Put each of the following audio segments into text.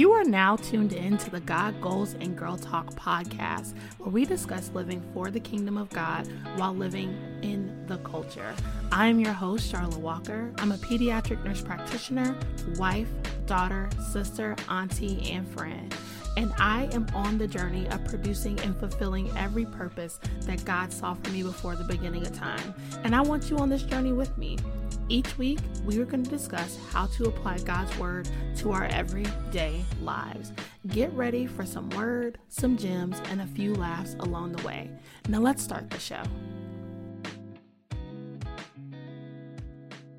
You are now tuned in to the God Goals and Girl Talk podcast, where we discuss living for the kingdom of God while living in the culture. I am your host, Charlotte Walker. I'm a pediatric nurse practitioner, wife, daughter, sister, auntie, and friend. And I am on the journey of producing and fulfilling every purpose that God saw for me before the beginning of time. And I want you on this journey with me. Each week, we are going to discuss how to apply God's Word to our everyday lives. Get ready for some word, some gems, and a few laughs along the way. Now, let's start the show.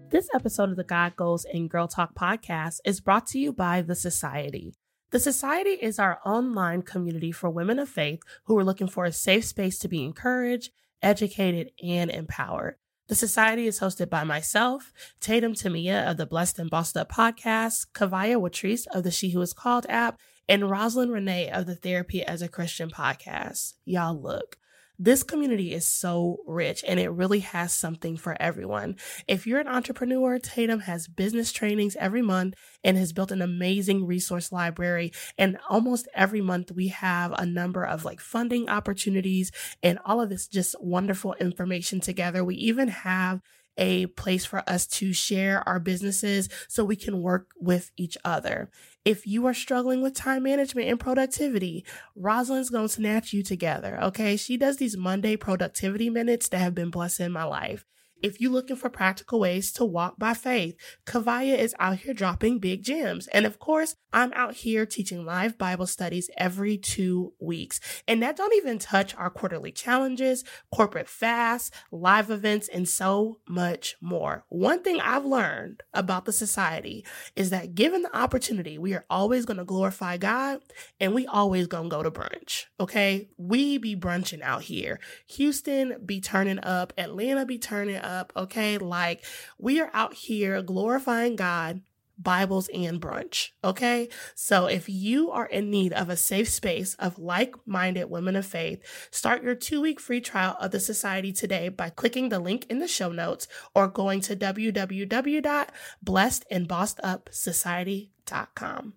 This episode of the God Goals and Girl Talk podcast is brought to you by The Society. The Society is our online community for women of faith who are looking for a safe space to be encouraged, educated, and empowered. The Society is hosted by myself, Tatum Tamia of the Blessed and Bossed Up podcast, Kavaya Watrice of the She Who Is Called app, and Rosalind Renee of the Therapy as a Christian podcast. Y'all look. This community is so rich and it really has something for everyone. If you're an entrepreneur, Tatum has business trainings every month and has built an amazing resource library. And almost every month we have a number of like funding opportunities and all of this just wonderful information together. We even have a place for us to share our businesses so we can work with each other. If you are struggling with time management and productivity, Rosalind's going to snatch you together. Okay. She does these Monday productivity minutes that have been blessing my life. If you're looking for practical ways to walk by faith, Kavaya is out here dropping big gems. And of course, I'm out here teaching live Bible studies every two weeks. And that don't even touch our quarterly challenges, corporate fasts, live events, and so much more. One thing I've learned about the society is that given the opportunity, we are always going to glorify God and we always going to go to brunch. Okay. We be brunching out here. Houston be turning up. Atlanta be turning up up, okay? Like we are out here glorifying God. Bibles and brunch. Okay. So if you are in need of a safe space of like minded women of faith, start your two week free trial of the society today by clicking the link in the show notes or going to www.blessedandbossedupsociety.com.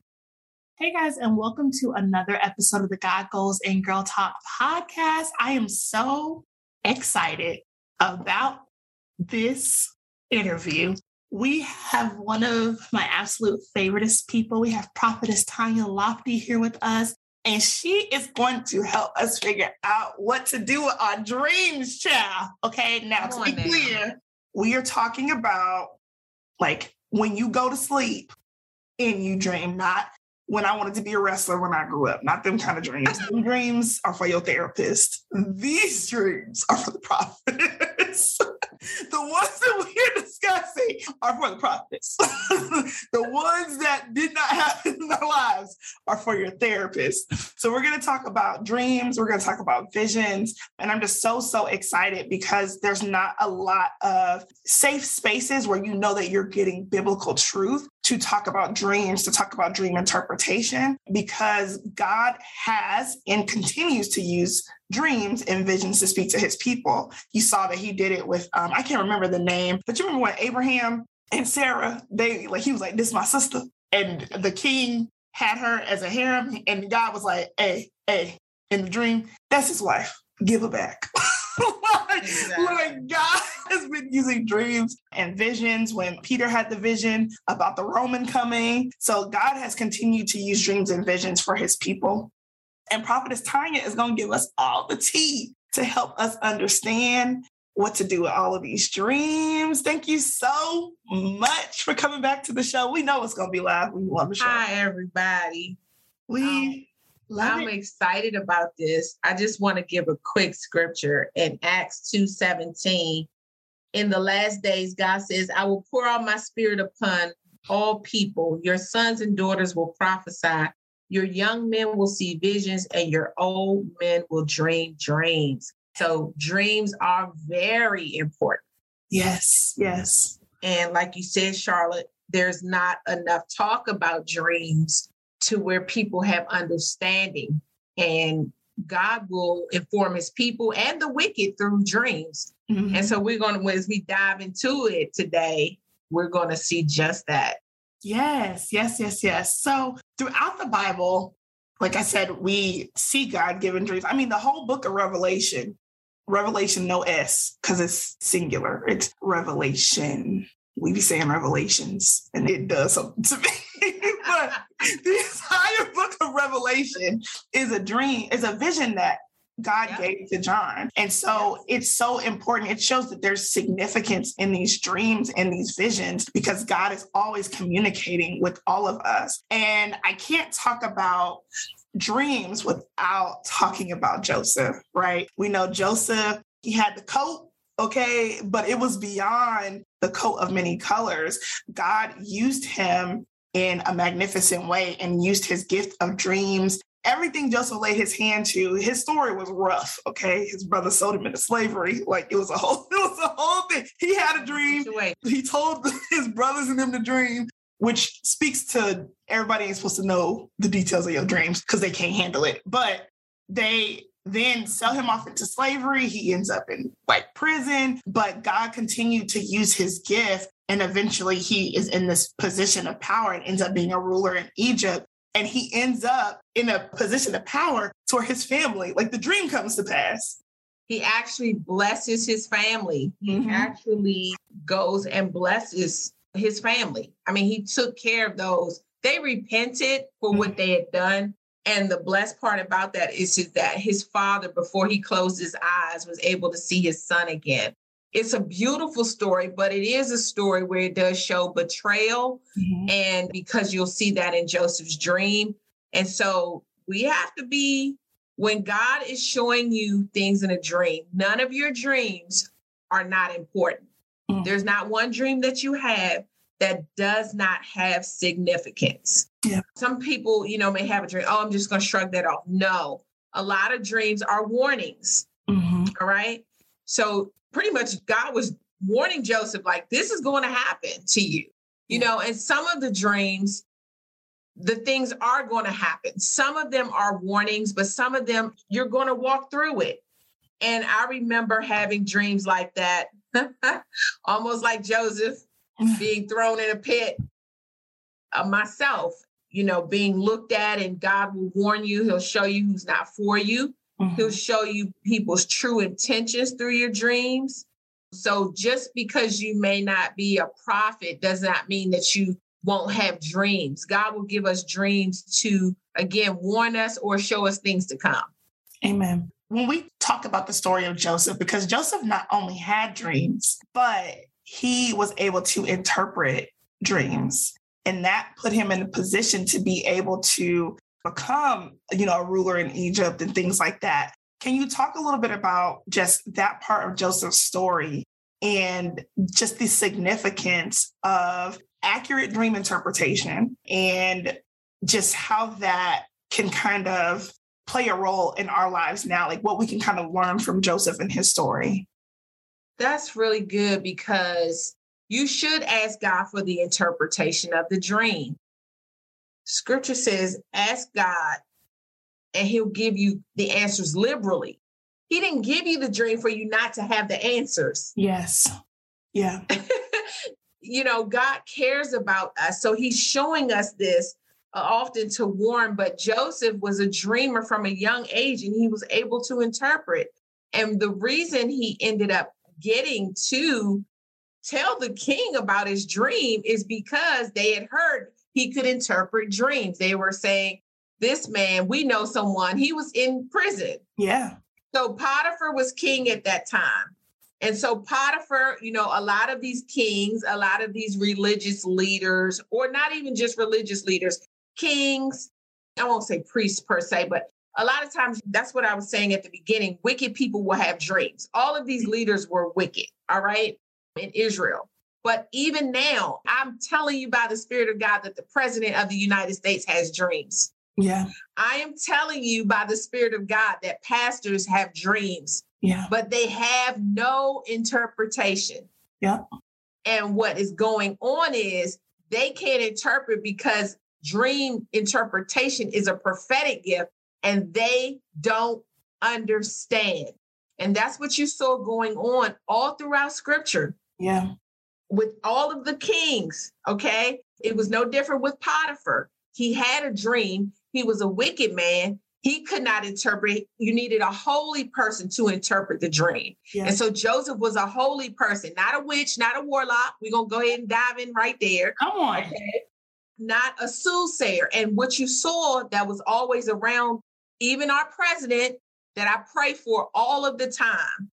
Hey guys, and welcome to another episode of the God Goals and Girl Talk podcast. I am so excited about this interview, we have one of my absolute favoriteest people. We have Prophetess Tanya Lofty here with us, and she is going to help us figure out what to do with our dreams, child. Okay, now to be now. clear, we are talking about like when you go to sleep and you dream, not when I wanted to be a wrestler when I grew up, not them kind of dreams. Uh-huh. them dreams are for your therapist. These dreams are for the prophets. the ones that we're discussing are for the prophets. the ones that did not happen in their lives are for your therapist. So we're going to talk about dreams. We're going to talk about visions. And I'm just so, so excited because there's not a lot of safe spaces where you know that you're getting biblical truth to talk about dreams, to talk about dream interpretation, because God has and continues to use dreams and visions to speak to his people. You saw that he did it with, um, I can't remember the name, but you remember when Abraham and Sarah, they like, he was like, this is my sister. And the king had her as a harem, and God was like, hey, hey, in the dream, that's his wife. Give her back. like, exactly. like God has been using dreams and visions when Peter had the vision about the Roman coming. So God has continued to use dreams and visions for his people. And Prophetess Tanya is going to give us all the tea to help us understand what to do with all of these dreams. Thank you so much for coming back to the show. We know it's going to be live. We love the show. Hi, everybody. We um, I'm it. excited about this. I just want to give a quick scripture in Acts 2:17. In the last days, God says, I will pour out my spirit upon all people. Your sons and daughters will prophesy Your young men will see visions and your old men will dream dreams. So dreams are very important. Yes, yes. And like you said, Charlotte, there's not enough talk about dreams to where people have understanding. And God will inform his people and the wicked through dreams. Mm-hmm. And so we're going to, as we dive into it today, we're going to see just that. Yes, yes, yes, yes. So throughout the Bible, like I said, we see God given dreams. I mean, the whole book of Revelation, Revelation, no S, because it's singular, it's Revelation. We be saying Revelations, and it does something to me. the entire book of Revelation is a dream, is a vision that God yeah. gave to John. And so yes. it's so important. It shows that there's significance in these dreams and these visions because God is always communicating with all of us. And I can't talk about dreams without talking about Joseph, right? We know Joseph, he had the coat, okay, but it was beyond the coat of many colors. God used him in a magnificent way and used his gift of dreams everything Joseph laid his hand to, his story was rough. Okay. His brother sold him into slavery. Like it was a whole, it was a whole thing. He had a dream. He told his brothers and them to dream, which speaks to everybody ain't supposed to know the details of your dreams because they can't handle it. But they then sell him off into slavery. He ends up in like prison, but God continued to use his gift. And eventually he is in this position of power and ends up being a ruler in Egypt and he ends up in a position of power for his family. Like the dream comes to pass. He actually blesses his family. Mm-hmm. He actually goes and blesses his family. I mean, he took care of those. They repented for mm-hmm. what they had done. And the blessed part about that is, is that his father, before he closed his eyes, was able to see his son again it's a beautiful story, but it is a story where it does show betrayal. Mm-hmm. And because you'll see that in Joseph's dream. And so we have to be, when God is showing you things in a dream, none of your dreams are not important. Mm-hmm. There's not one dream that you have that does not have significance. Yeah. Some people, you know, may have a dream, oh, I'm just going to shrug that off. No, a lot of dreams are warnings. Mm-hmm. All right. So pretty much God was warning Joseph, like, this is going to happen to you, you know, and some of the dreams, the things are going to happen. Some of them are warnings, but some of them you're going to walk through it. And I remember having dreams like that, almost like Joseph being thrown in a pit uh, myself, you know, being looked at, and God will warn you, He'll show you who's not for you. Mm-hmm. He'll show you people's true intentions through your dreams. So just because you may not be a prophet does not mean that you won't have dreams. God will give us dreams to, again, warn us or show us things to come. Amen. When we talk about the story of Joseph, because Joseph not only had dreams, but he was able to interpret dreams. And that put him in a position to be able to become, you know, a ruler in Egypt and things like that. Can you talk a little bit about just that part of Joseph's story and just the significance of accurate dream interpretation and just how that can kind of play a role in our lives now, like what we can kind of learn from Joseph and his story? That's really good because you should ask God for the interpretation of the dream. Scripture says, ask God and he'll give you the answers liberally. He didn't give you the dream for you not to have the answers. Yes. Yeah. you know, God cares about us. So he's showing us this uh, often to warn, but Joseph was a dreamer from a young age and he was able to interpret. And the reason he ended up getting to tell the king about his dream is because they had heard he could interpret dreams. They were saying, This man, we know someone, he was in prison. Yeah. So Potiphar was king at that time. And so Potiphar, you know, a lot of these kings, a lot of these religious leaders, or not even just religious leaders, kings, I won't say priests per se, but a lot of times that's what I was saying at the beginning. Wicked people will have dreams. All of these leaders were wicked, all right, in Israel. But even now, I'm telling you by the Spirit of God that the President of the United States has dreams. Yeah. I am telling you by the Spirit of God that pastors have dreams, Yeah. but they have no interpretation. Yeah. And what is going on is they can't interpret because dream interpretation is a prophetic gift and they don't understand. And that's what you saw going on all throughout scripture Yeah. with all of the kings. Okay. It was no different with Potiphar. He had a dream, he was a wicked man. He could not interpret. You needed a holy person to interpret the dream. Yeah. And so Joseph was a holy person, not a witch, not a warlock. We're going to go ahead and dive in right there. Come on. Okay. Not a soothsayer. And what you saw that was always around, even our president, that I pray for all of the time,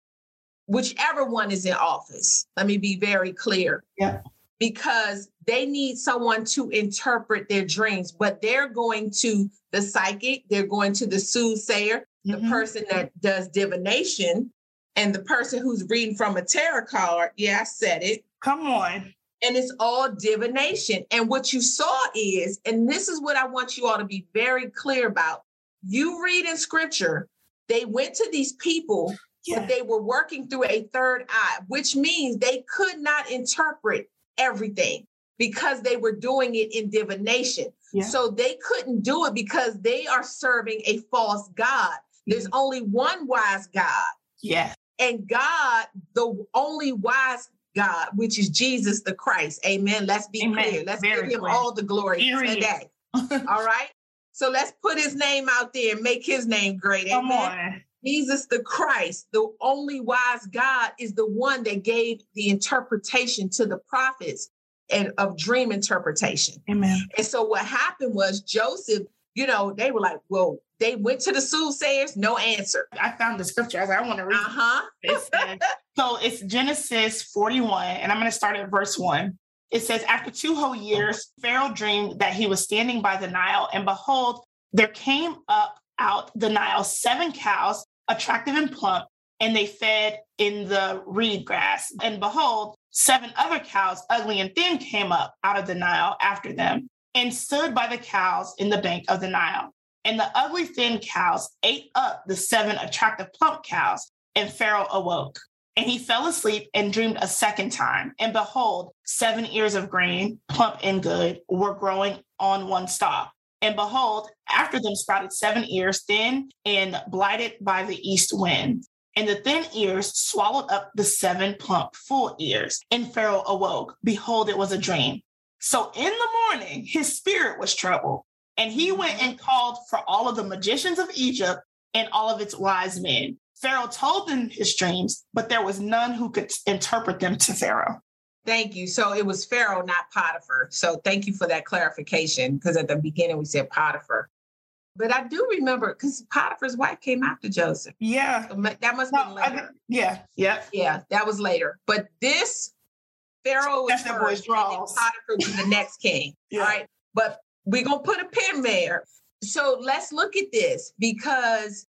whichever one is in office. Let me be very clear. Yeah. Because they need someone to interpret their dreams, but they're going to the psychic, they're going to the soothsayer, the Mhm. person that does divination, and the person who's reading from a tarot card. Yeah, I said it Come on. and it's all divination. And what you saw is, and this is what I want you all to be very clear about. You read in scripture, they went to these people, Yeah. but they were working through a third eye, which means they could not interpret everything because they were doing it in divination. Yeah. So they couldn't do it because they are serving a false God. There's only one wise God. Yeah. And God, the only wise God, which is Jesus the Christ. Amen. Let's be Amen. clear. Let's Very give him clear. all the glory today. all right. So let's put his name out there and make his name great. Come Amen. on. Jesus the Christ, the only wise God, is the one that gave the interpretation to the prophets and of dream interpretation. Amen. And so what happened was Joseph, you know, they were like, well, they went to the soothsayers, no answer. I found the scripture. I was like, I want to read Uh-huh. It says- so it's Genesis 41, and I'm going to start at verse 1. It says, After two whole years, Pharaoh dreamed that he was standing by the Nile, and behold, there came up out the Nile seven cows, attractive and plump, and they fed in the reed grass. And behold, seven other cows, ugly and thin, came up out of the Nile after them and stood by the cows in the bank of the Nile. And the ugly thin cows ate up the seven attractive plump cows, and Pharaoh awoke. And he fell asleep and dreamed a second time. And behold, seven ears of grain, plump and good, were growing on one stalk. And behold, after them sprouted seven ears, thin and blighted by the east wind. And the thin ears swallowed up the seven plump, full ears. And Pharaoh awoke. Behold, it was a dream. So in the morning, his spirit was troubled. And he mm-hmm. went and called for all of the magicians of Egypt and all of its wise men. Pharaoh told them his dreams, but there was none who could interpret them to Pharaoh. Thank you. So it was Pharaoh, not Potiphar. So thank you for that clarification because at the beginning we said Potiphar. But I do remember because Potiphar's wife came after Joseph. Yeah. So That must No, be later. did- yeah. Yeah. Yeah, that was later. But this Pharaoh was That's that boy's first, and draws. Potiphar was the next king. Yeah. All right. But we're gonna put a pin there. So let's look at this because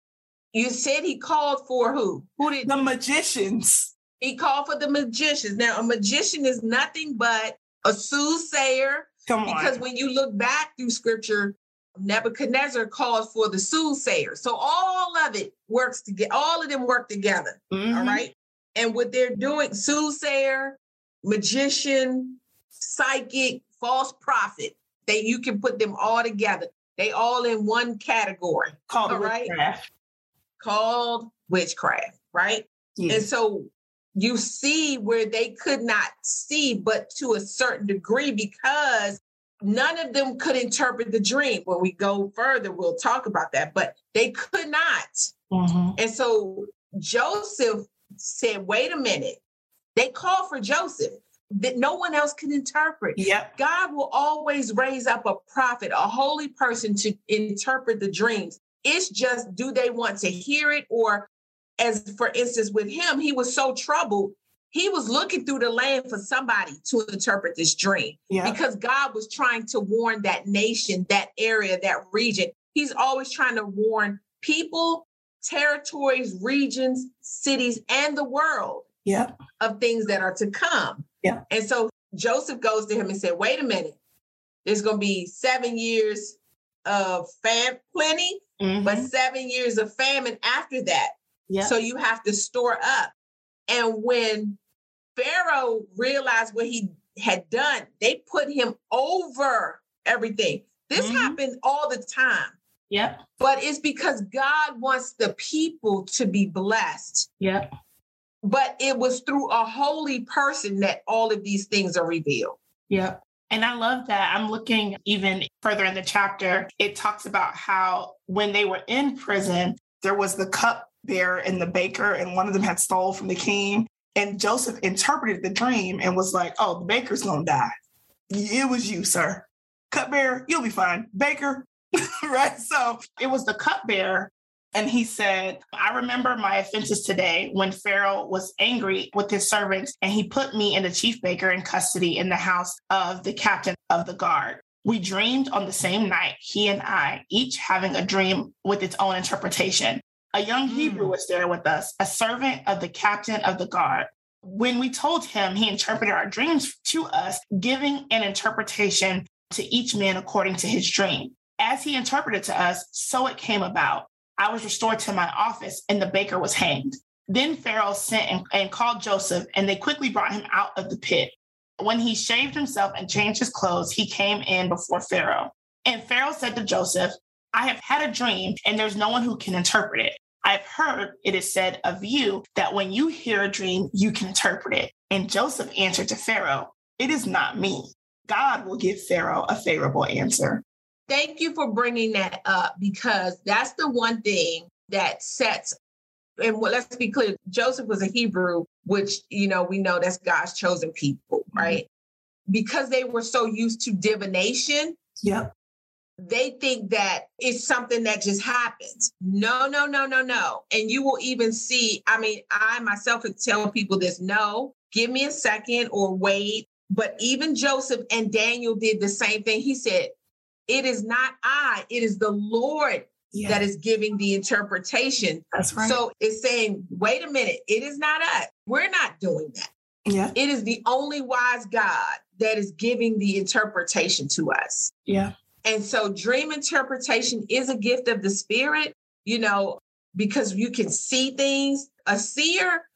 you said he called for who? Who did The magicians. He called for the magicians? Now, a magician is nothing but a soothsayer. Come on. Because when you look back through scripture, Nebuchadnezzar called for the soothsayer. So all of it works together, all of them work together. Mhm. All right. And what they're doing, soothsayer, magician, psychic, false prophet, that you can put them all together. They all in one category Called all right. witchcraft. called witchcraft, right? Yeah. And so you see where they could not see, but to a certain degree, because none of them could interpret the dream. When we go further, we'll talk about that, but they could not. Mhm. And so Joseph said, wait a minute. They called for Joseph that no one else can interpret. Yep. God will always raise up a prophet, a holy person to interpret the dreams. It's just, do they want to hear it? Or, as for instance, with him, he was so troubled, he was looking through the land for somebody to interpret this dream Yeah. because God was trying to warn that nation, that area, that region. He's always trying to warn people, territories, regions, cities, and the world Yep. of things that are to come. Yeah. And so Joseph goes to him and said, wait a minute, there's going to be seven years of fam plenty, mm-hmm. but seven years of famine after that. Yep. So you have to store up. And when Pharaoh realized what he had done, they put him over everything. This mm-hmm. happened all the time. Yep. But it's because God wants the people to be blessed. Yep. But it was through a holy person that all of these things are revealed. Yep. And I love that. I'm looking even further in the chapter. It talks about how when they were in prison, there was the cup bearer and the baker, and one of them had stole from the king. And Joseph interpreted the dream and was like, "Oh, the baker's gonna die. It was you, sir. Cupbearer, you'll be fine. Baker, right? So it was the cupbearer and he said, I remember my offenses today when Pharaoh was angry with his servants and he put me and the chief baker in custody in the house of the captain of the guard. We dreamed on the same night, he and I, each having a dream with its own interpretation. A young Hebrew hmm. was there with us, a servant of the captain of the guard. When we told him, he interpreted our dreams to us, giving an interpretation to each man according to his dream. As he interpreted to us, so it came about. I was restored to my office and the baker was hanged. Then Pharaoh sent and, and, called Joseph, and they quickly brought him out of the pit. When he shaved himself and changed his clothes, he came in before Pharaoh. And Pharaoh said to Joseph, I have had a dream, and there's no one who can interpret it. I've heard it is said of you that when you hear a dream, you can interpret it. And Joseph answered to Pharaoh, It is not me. God will give Pharaoh a favorable answer. Thank you for bringing that up because that's the one thing that sets and let's be clear Joseph was a Hebrew, which, you know, we know that's God's chosen people, mm-hmm. right? Mm-hmm. Because they were so used to divination. Yep. They think that it's something that just happens. No, no, no, no, no. And you will even see, I mean, I myself could tell people this no, give me a second or wait. But even Joseph and Daniel did the same thing. He said, it is not I, it is the Lord yeah. that is giving the interpretation. That's right. So it's saying, wait a minute, it is not us. We're not doing that. Yeah. It is the only wise God that is giving the interpretation to us. Yeah. And so dream interpretation is a gift of the spirit, you know, because you can see things. A seer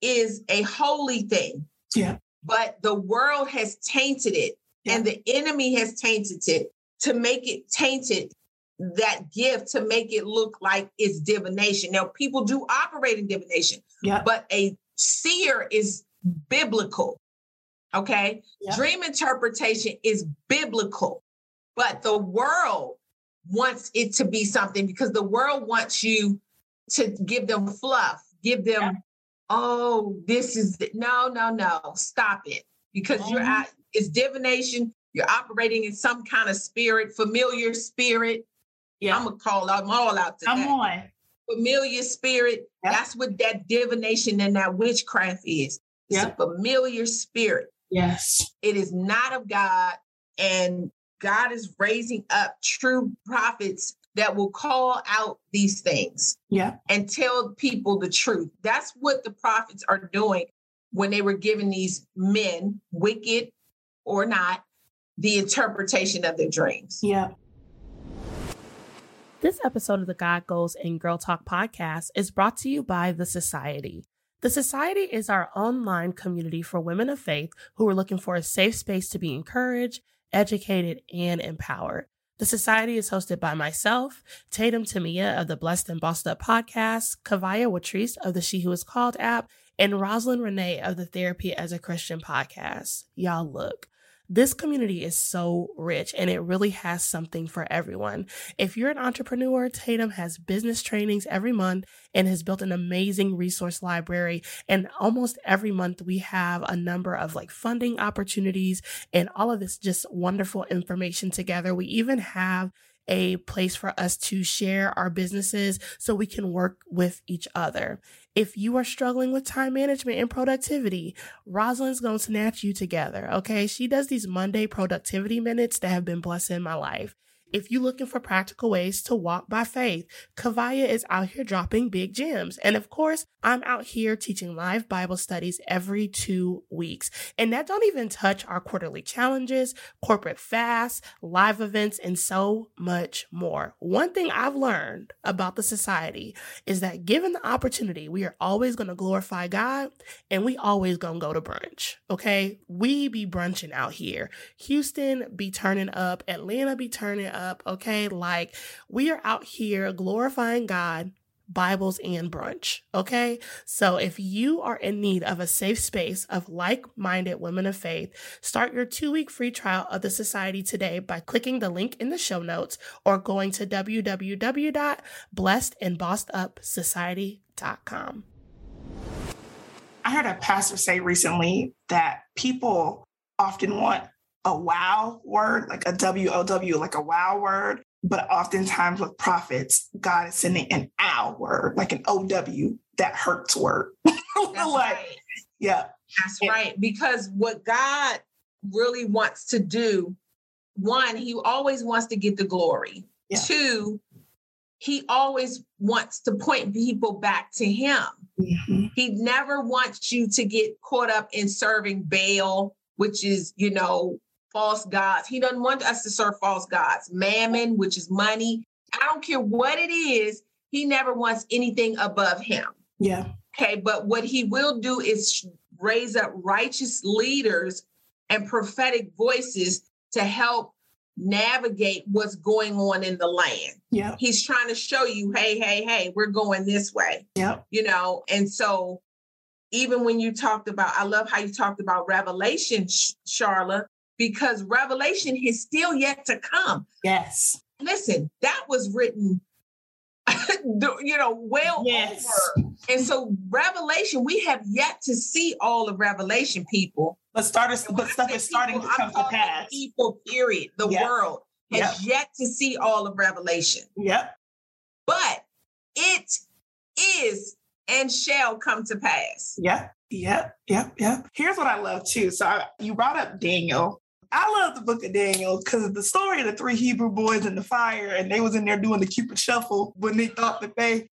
is a holy thing. Yeah. But the world has tainted it yeah. and the enemy has tainted it to make it tainted that gift to make it look like it's divination. Now, people do operate in divination, yeah. but a seer is biblical. Okay. Yeah. Dream interpretation is biblical, but the world wants it to be something because the world wants you to give them fluff, give them, yeah. oh, this is no, no, no, stop it because mm-hmm. you're at it's divination you're operating in some kind of spirit, familiar spirit. Yeah. I'm gonna call them all out today. Come on. Familiar spirit. Yep. That's what that divination and that witchcraft is. It's yep. a familiar spirit. Yes. It is not of God. And God is raising up true prophets that will call out these things. Yeah. And tell people the truth. That's what the prophets are doing when they were giving these men, wicked or not, the interpretation of their dreams. Yeah. This episode of the God Goals and Girl Talk podcast is brought to you by The Society. The Society is our online community for women of faith who are looking for a safe space to be encouraged, educated, and empowered. The Society is hosted by myself, Tatum Tamia of the Blessed and Bossed Up podcast, Kavaya Watrice of the She Who Is Called app, and Rosalind Renee of the Therapy as a Christian podcast. Y'all look. This community is so rich and it really has something for everyone. If you're an entrepreneur, Tatum has business trainings every month and has built an amazing resource library. And almost every month we have a number of like funding opportunities and all of this just wonderful information together. We even have a place for us to share our businesses so we can work with each other. If you are struggling with time management and productivity, Rosalind's going to snatch you together. Okay. She does these Monday productivity minutes that have been blessing my life. If you're looking for practical ways to walk by faith, Kavaya is out here dropping big gems. And of course, I'm out here teaching live Bible studies every two weeks. And that don't even touch our quarterly challenges, corporate fasts, live events, and so much more. One thing I've learned about the society is that given the opportunity, we are always going to glorify God and we always going to go to brunch. Okay. We be brunching out here. Houston be turning up. Atlanta be turning up. Okay. Like we are out here glorifying God Bibles and brunch. Okay. So if you are in need of a safe space of like minded women of faith, start your two week free trial of the Society today by clicking the link in the show notes or going to www.blessedandbossedupsociety.com. I heard a pastor say recently that people often want a wow word, like a W O W, like a wow word. But oftentimes with prophets, God is sending an ow word, like an O W, that hurts word. That's like, right. yeah. That's And- right. Because what God really wants to do, one, he always wants to get the glory. Yeah. Two, he always wants to point people back to him. Mhm. He never wants you to get caught up in serving Baal, which is, you know, false gods. He doesn't want us to serve false gods. Mammon, which is money. I don't care what it is. He never wants anything above him. Yeah. Okay, but what he will do is raise up righteous leaders and prophetic voices to help navigate what's going on in the land. Yeah. He's trying to show you, hey, hey, hey, we're going this way, Yeah. you know? And so, even when you talked about, I love how you talked about Revelation, Sh- Charlotte, because Revelation is still yet to come. Yes. Listen, that was written, you know, well Yes. over. And so, Revelation, we have yet to see all of Revelation, people. But started, but stuff is starting to People, I'm come to pass. People, period. The Yep. world has yet to see all of Revelation, Yep. but it is and shall come to pass. Yep. Yep. Yep. Yep. Here's what I love too. So I, you brought up Daniel. I love the book of Daniel because the story of the three Hebrew boys in the fire and they was in there doing the Cupid shuffle when they thought that they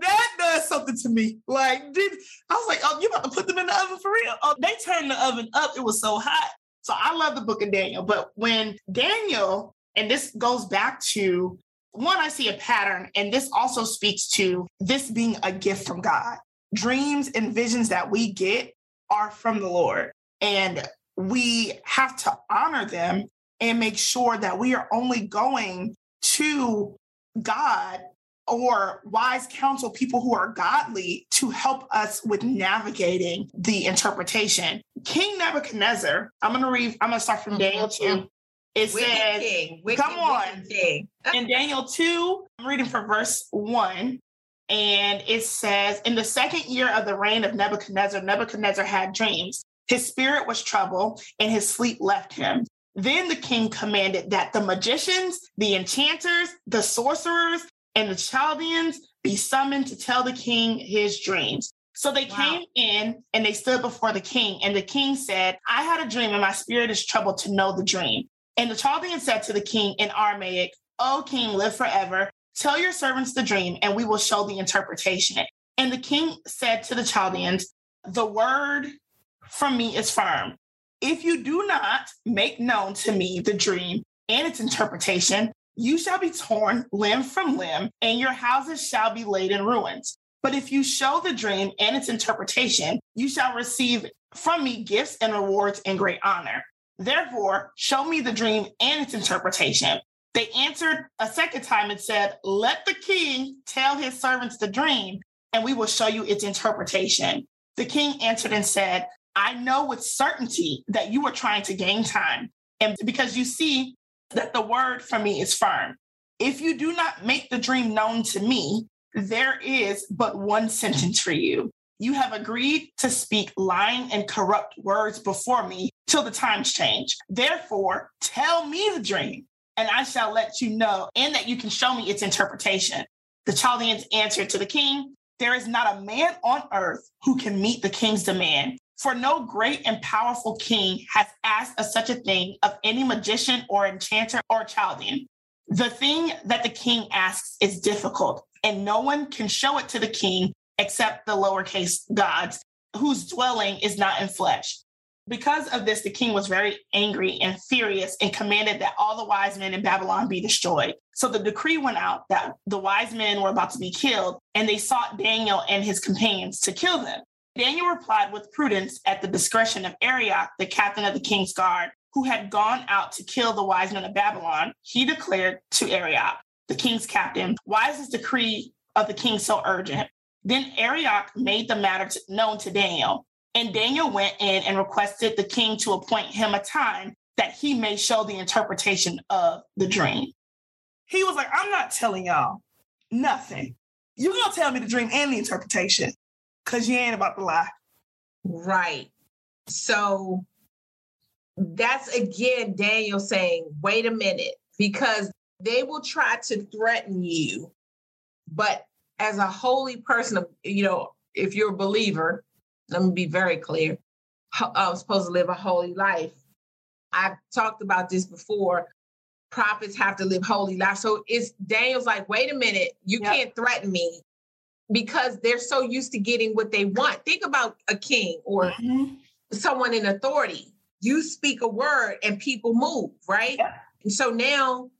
that does something to me. Like, did I was like, oh, you about to put them in the oven for real? Oh, they turned the oven up. It was so hot. So I love the book of Daniel. But when Daniel, and this goes back to one, I see a pattern, and this also speaks to this being a gift from God. Dreams and visions that we get are from the Lord. And we have to honor them and make sure that we are only going to God or wise counsel, people who are godly, to help us with navigating the interpretation. King Nebuchadnezzar, I'm going to read, I'm going to start from Daniel 2. It Wicked says, king. Wicked, come on. king. in Daniel 2, I'm reading from verse 1, and it says, In the second year of the reign of Nebuchadnezzar, Nebuchadnezzar had dreams. His spirit was troubled, and his sleep left him. Then the king commanded that the magicians, the enchanters, the sorcerers, and the Chaldeans be summoned to tell the king his dreams. So they Wow. came in and they stood before the king, and the king said, I had a dream, and my spirit is troubled to know the dream. And the Chaldean said to the king in Aramaic, O king, live forever. Tell your servants the dream, and we will show the interpretation. And the king said to the Chaldeans, The word from me is firm. If you do not make known to me the dream and its interpretation, you shall be torn limb from limb, and your houses shall be laid in ruins. But if you show the dream and its interpretation, you shall receive from me gifts and rewards and great honor. Therefore, show me the dream and its interpretation. They answered a second time and said, Let the king tell his servants the dream, and we will show you its interpretation. The king answered and said, I know with certainty that you are trying to gain time, and because you see that the word for me is firm. If you do not make the dream known to me, there is but one sentence for you. You have agreed to speak lying and corrupt words before me till the times change. Therefore, tell me the dream, and I shall let you know, and that you can show me its interpretation. The Chaldeans answered to the king, There is not a man on earth who can meet the king's demand. For no great and powerful king has asked of such a thing of any magician or enchanter or Chaldean. The thing that the king asks is difficult, and no one can show it to the king except the lowercase gods, whose dwelling is not in flesh. Because of this, the king was very angry and furious and commanded that all the wise men in Babylon be destroyed. So the decree went out that the wise men were about to be killed, and they sought Daniel and his companions to kill them. Daniel replied with prudence at the discretion of Arioch, the captain of the king's guard, who had gone out to kill the wise men of Babylon. He declared to Arioch, the king's captain, Why is this decree of the king so urgent? Then Arioch made the matter known to Daniel. And Daniel went in and requested the king to appoint him a time that he may show the interpretation of the dream. He was like, I'm not telling y'all nothing. You're going to tell me the dream and the interpretation because you ain't about to lie. Right. So that's again Daniel saying, wait a minute, because they will try to threaten you. But as a holy person, you know, if you're a believer, let me be very clear. I'm um, supposed to live a holy life. I've talked about this before. Prophets have to live holy life. So it's Daniel's like, wait a minute, you yep. can't threaten me because they're so used to getting what they want. Think about a king or mm-hmm. someone in authority. You speak a word and people move, right? Yep. And so now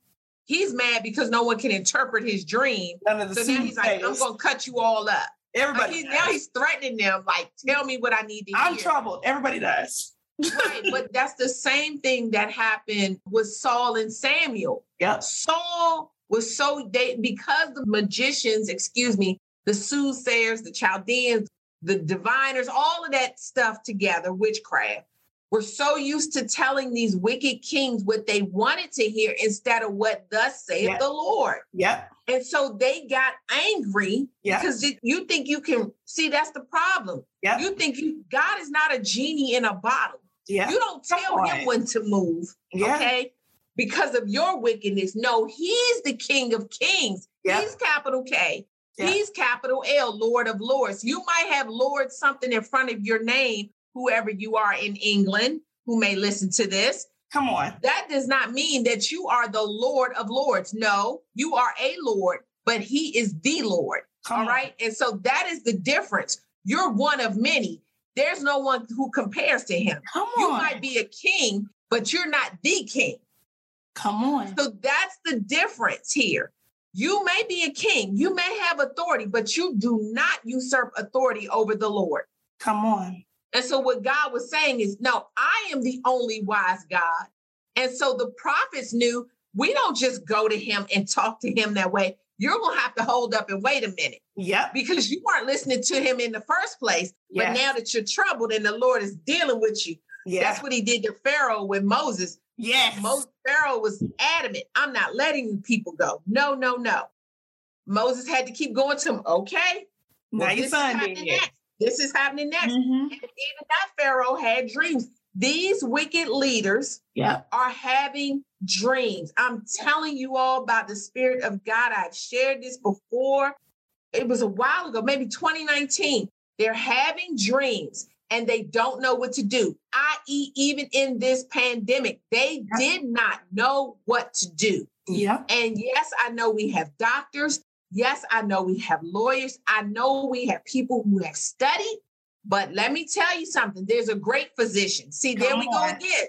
he's mad because no one can interpret his dream. so now he's like, I'm gonna cut you all up. Everybody. Like now he's threatening them, like, tell me what I need to I'm hear. troubled. Everybody does. right, but that's the same thing that happened with Saul and Samuel. Yeah. Saul was so they because the magicians, excuse me, the soothsayers, the Chaldeans, the diviners, all of that stuff together, witchcraft We're so used to telling these wicked kings what they wanted to hear instead of what thus saith yep. the Lord. Yep. And so they got angry yep. because you think you can see that's the problem. Yep. You think you God is not a genie in a bottle. Yep. You don't tell him when to move. Yeah. Okay. Because of your wickedness. No, he's the king of kings. Yep. He's capital K. He's capital L, Lord of Lords. You might have Lord something in front of your name, whoever you are in England who may listen to this. Come on. That does not mean that you are the Lord of Lords. No, you are a Lord, but He is the Lord. Come all on. right. And so that is the difference. You're one of many. There's no one who compares to Him. Come on. You might be a king, but you're not the king. Come on. So that's the difference here. You may be a king, you may have authority, but you do not usurp authority over the Lord. Come on. And so what God was saying is, no, I am the only wise God. And so the prophets knew we don't just go to him and talk to him that way. You're going to have to hold up and wait a minute. Yeah. Because you weren't listening to him in the first place. Yes. But now that you're troubled and the Lord is dealing with you, yeah. that's what he did to Pharaoh with Moses. Yes. Moses, Pharaoh was adamant. I'm not letting people go. No, no, no. Moses had to keep going to him. Okay. Now well, your son did it. This is happening next. Mm-hmm. And even that Pharaoh had dreams. These wicked leaders yeah. are having dreams. I'm telling you all about the Spirit of God. I've shared this before. It was a while ago, maybe 2019. They're having dreams and they don't know what to do, i.e., even in this pandemic, they yeah. did not know what to do. Yeah. And yes, I know we have doctors, Yes, I know we have lawyers. I know we have people who have studied, but let me tell you something. There's a great physician. See, there Come we go again.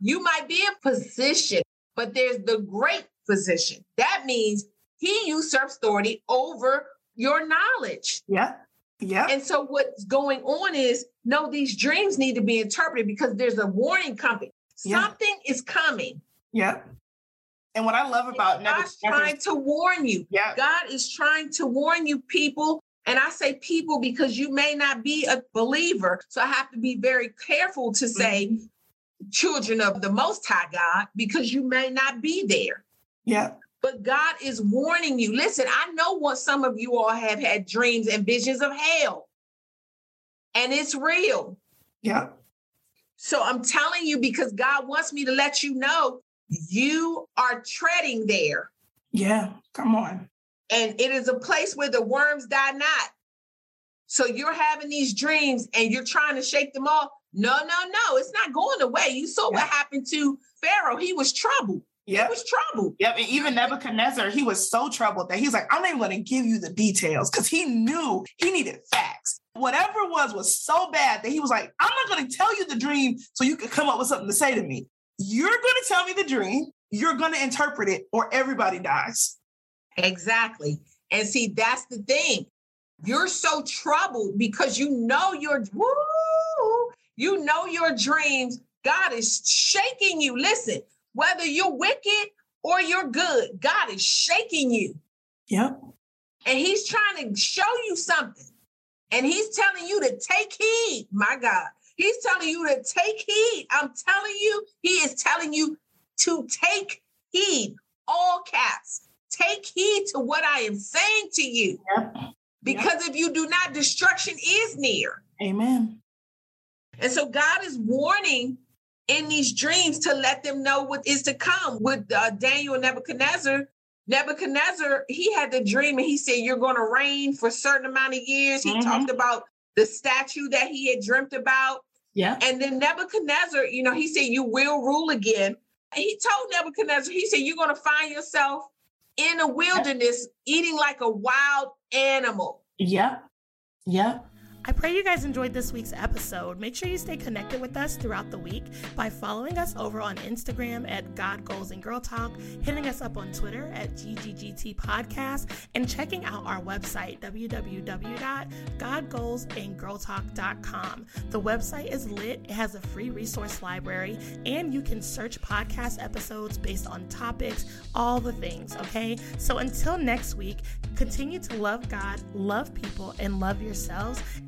You might be a physician, but there's the great physician. That means he usurps authority over your knowledge. Yeah. Yeah. And so what's going on is no, these dreams need to be interpreted because there's a warning coming. Yeah. Something is coming. Yeah. And what I love about God's trying to warn you. Yeah. God is trying to warn you, people. And I say people because you may not be a believer. So I have to be very careful to say mm-hmm. children of the Most High God because you may not be there. Yeah. But God is warning you. Listen, I know what some of you all have had dreams and visions of hell, and it's real. Yeah. So I'm telling you because God wants me to let you know you are treading there. Yeah, come on. And it is a place where the worms die not. So you're having these dreams and you're trying to shake them off. No, no, no, it's not going away. You saw yeah. what happened to Pharaoh. He was troubled. Yep. He was troubled. Yep. And even Nebuchadnezzar, he was so troubled that he's like, I'm not even going to give you the details because he knew he needed facts. Whatever it was was so bad that he was like, I'm not going to tell you the dream so you can come up with something to say to me. You're going to tell me the dream, you're going to interpret it, or everybody dies. Exactly. And see, that's the thing. You're so troubled because you know your woo, you know your dreams. God is shaking you. Listen, whether you're wicked or you're good, God is shaking you. Yep. And he's trying to show you something. And he's telling you to take heed, my God. He's telling you to take heed. I'm telling you, he is telling you to take heed, all caps. Take heed to what I am saying to you. Yep. Because if you do not, destruction is near. Amen. And so God is warning in these dreams to let them know what is to come. With uh, Daniel and Nebuchadnezzar, Nebuchadnezzar, he had the dream and he said, You're going to reign for a certain amount of years. He Mhm. talked about the statue that he had dreamt about. Yeah. And then Nebuchadnezzar, you know, he said, You will rule again. And he told Nebuchadnezzar, He said, You're going to find yourself in a wilderness eating like a wild animal. Yep. Yep. I pray you guys enjoyed this week's episode. Make sure you stay connected with us throughout the week by following us over on Instagram at God Goals and Girl Talk, hitting us up on Twitter at GGGT Podcast, and checking out our website, www.godgoalsandgirltalk.com. The website is lit, it has a free resource library, and you can search podcast episodes based on topics, all the things, okay? So until next week, continue to love God, love people, and love yourselves